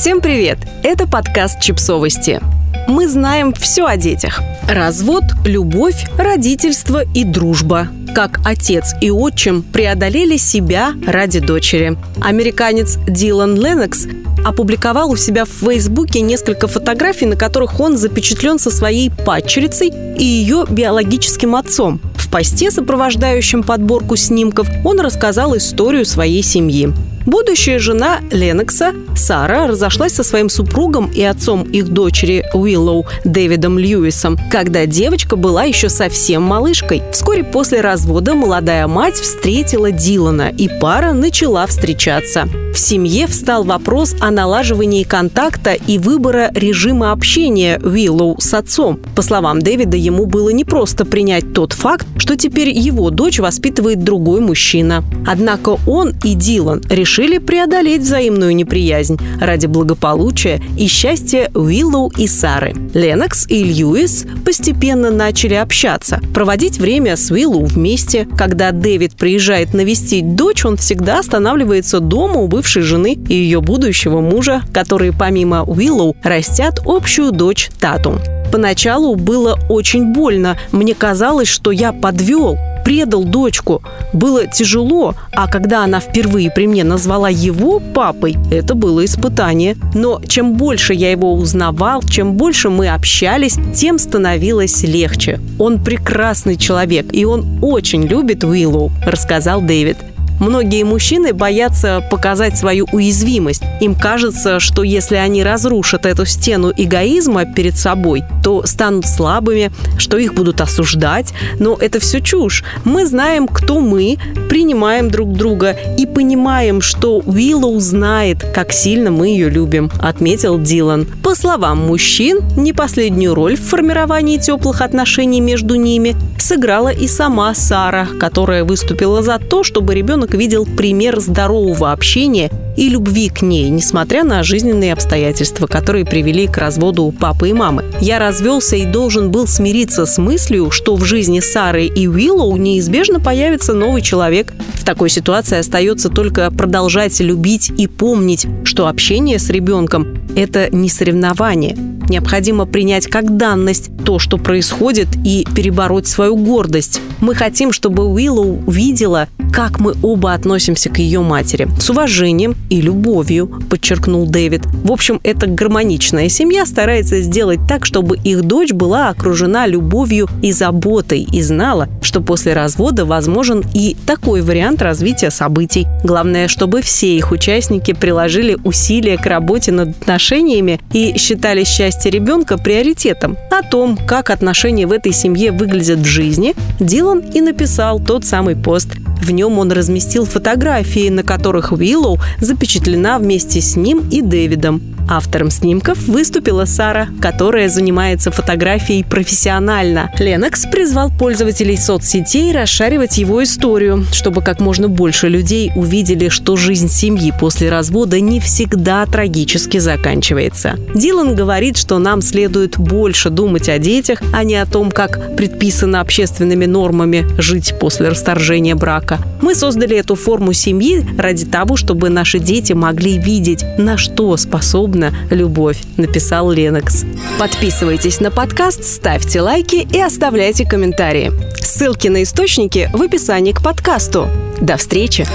Всем привет! Это подкаст «Чипсовости». Мы знаем все о детях. Развод, любовь, родительство и дружба. Как отец и отчим преодолели себя ради дочери. Американец Дилан Леннокс опубликовал у себя в Фейсбуке несколько фотографий, на которых он запечатлен со своей падчерицей и ее биологическим отцом. В посте, сопровождающем подборку снимков, он рассказал историю своей семьи. Будущая жена Ленокса, Сара, разошлась со своим супругом и отцом их дочери Уиллоу Дэвидом Льюисом, когда девочка была еще совсем малышкой. Вскоре после развода молодая мать встретила Дилана, и пара начала встречаться. В семье встал вопрос о налаживании контакта и выбора режима общения Уиллоу с отцом. По словам Дэвида, ему было непросто принять тот факт, что теперь его дочь воспитывает другой мужчина. Однако он и Дилан решили решили преодолеть взаимную неприязнь ради благополучия и счастья Уиллоу и Сары. Ленокс и Льюис постепенно начали общаться, проводить время с Уиллоу вместе. Когда Дэвид приезжает навестить дочь, он всегда останавливается дома у бывшей жены и ее будущего мужа, которые помимо Уиллоу растят общую дочь Татум. Поначалу было очень больно. Мне казалось, что я подвел предал дочку. Было тяжело, а когда она впервые при мне назвала его папой, это было испытание. Но чем больше я его узнавал, чем больше мы общались, тем становилось легче. Он прекрасный человек, и он очень любит Уиллоу, рассказал Дэвид. Многие мужчины боятся показать свою уязвимость. Им кажется, что если они разрушат эту стену эгоизма перед собой, то станут слабыми, что их будут осуждать. Но это все чушь. Мы знаем, кто мы, принимаем друг друга и понимаем, что Уиллоу знает, как сильно мы ее любим, отметил Дилан. По словам мужчин, не последнюю роль в формировании теплых отношений между ними сыграла и сама Сара, которая выступила за то, чтобы ребенок видел пример здорового общения и любви к ней, несмотря на жизненные обстоятельства, которые привели к разводу у папы и мамы. Я развелся и должен был смириться с мыслью, что в жизни Сары и Уиллоу неизбежно появится новый человек. В такой ситуации остается только продолжать любить и помнить, что общение с ребенком – это не соревнование. Необходимо принять как данность то, что происходит, и перебороть свою гордость. Мы хотим, чтобы Уиллоу видела, как мы оба относимся к ее матери. С уважением и любовью, подчеркнул Дэвид. В общем, эта гармоничная семья старается сделать так, чтобы их дочь была окружена любовью и заботой и знала, что после развода возможен и такой вариант развития событий. Главное, чтобы все их участники приложили усилия к работе над отношениями и считали счастье ребенка приоритетом. О том, как отношения в этой семье выглядят в жизни, Дилан и написал тот самый пост. В нем он разместил фотографии, на которых Уиллоу запечатлена вместе с ним и Дэвидом. Автором снимков выступила Сара, которая занимается фотографией профессионально. Ленокс призвал пользователей соцсетей расшаривать его историю, чтобы как можно больше людей увидели, что жизнь семьи после развода не всегда трагически заканчивается. Дилан говорит, что нам следует больше думать о детях, а не о том, как предписано общественными нормами жить после расторжения брака. Мы создали эту форму семьи ради того, чтобы наши дети могли видеть, на что способны доступна любовь, написал Ленокс. Подписывайтесь на подкаст, ставьте лайки и оставляйте комментарии. Ссылки на источники в описании к подкасту. До встречи!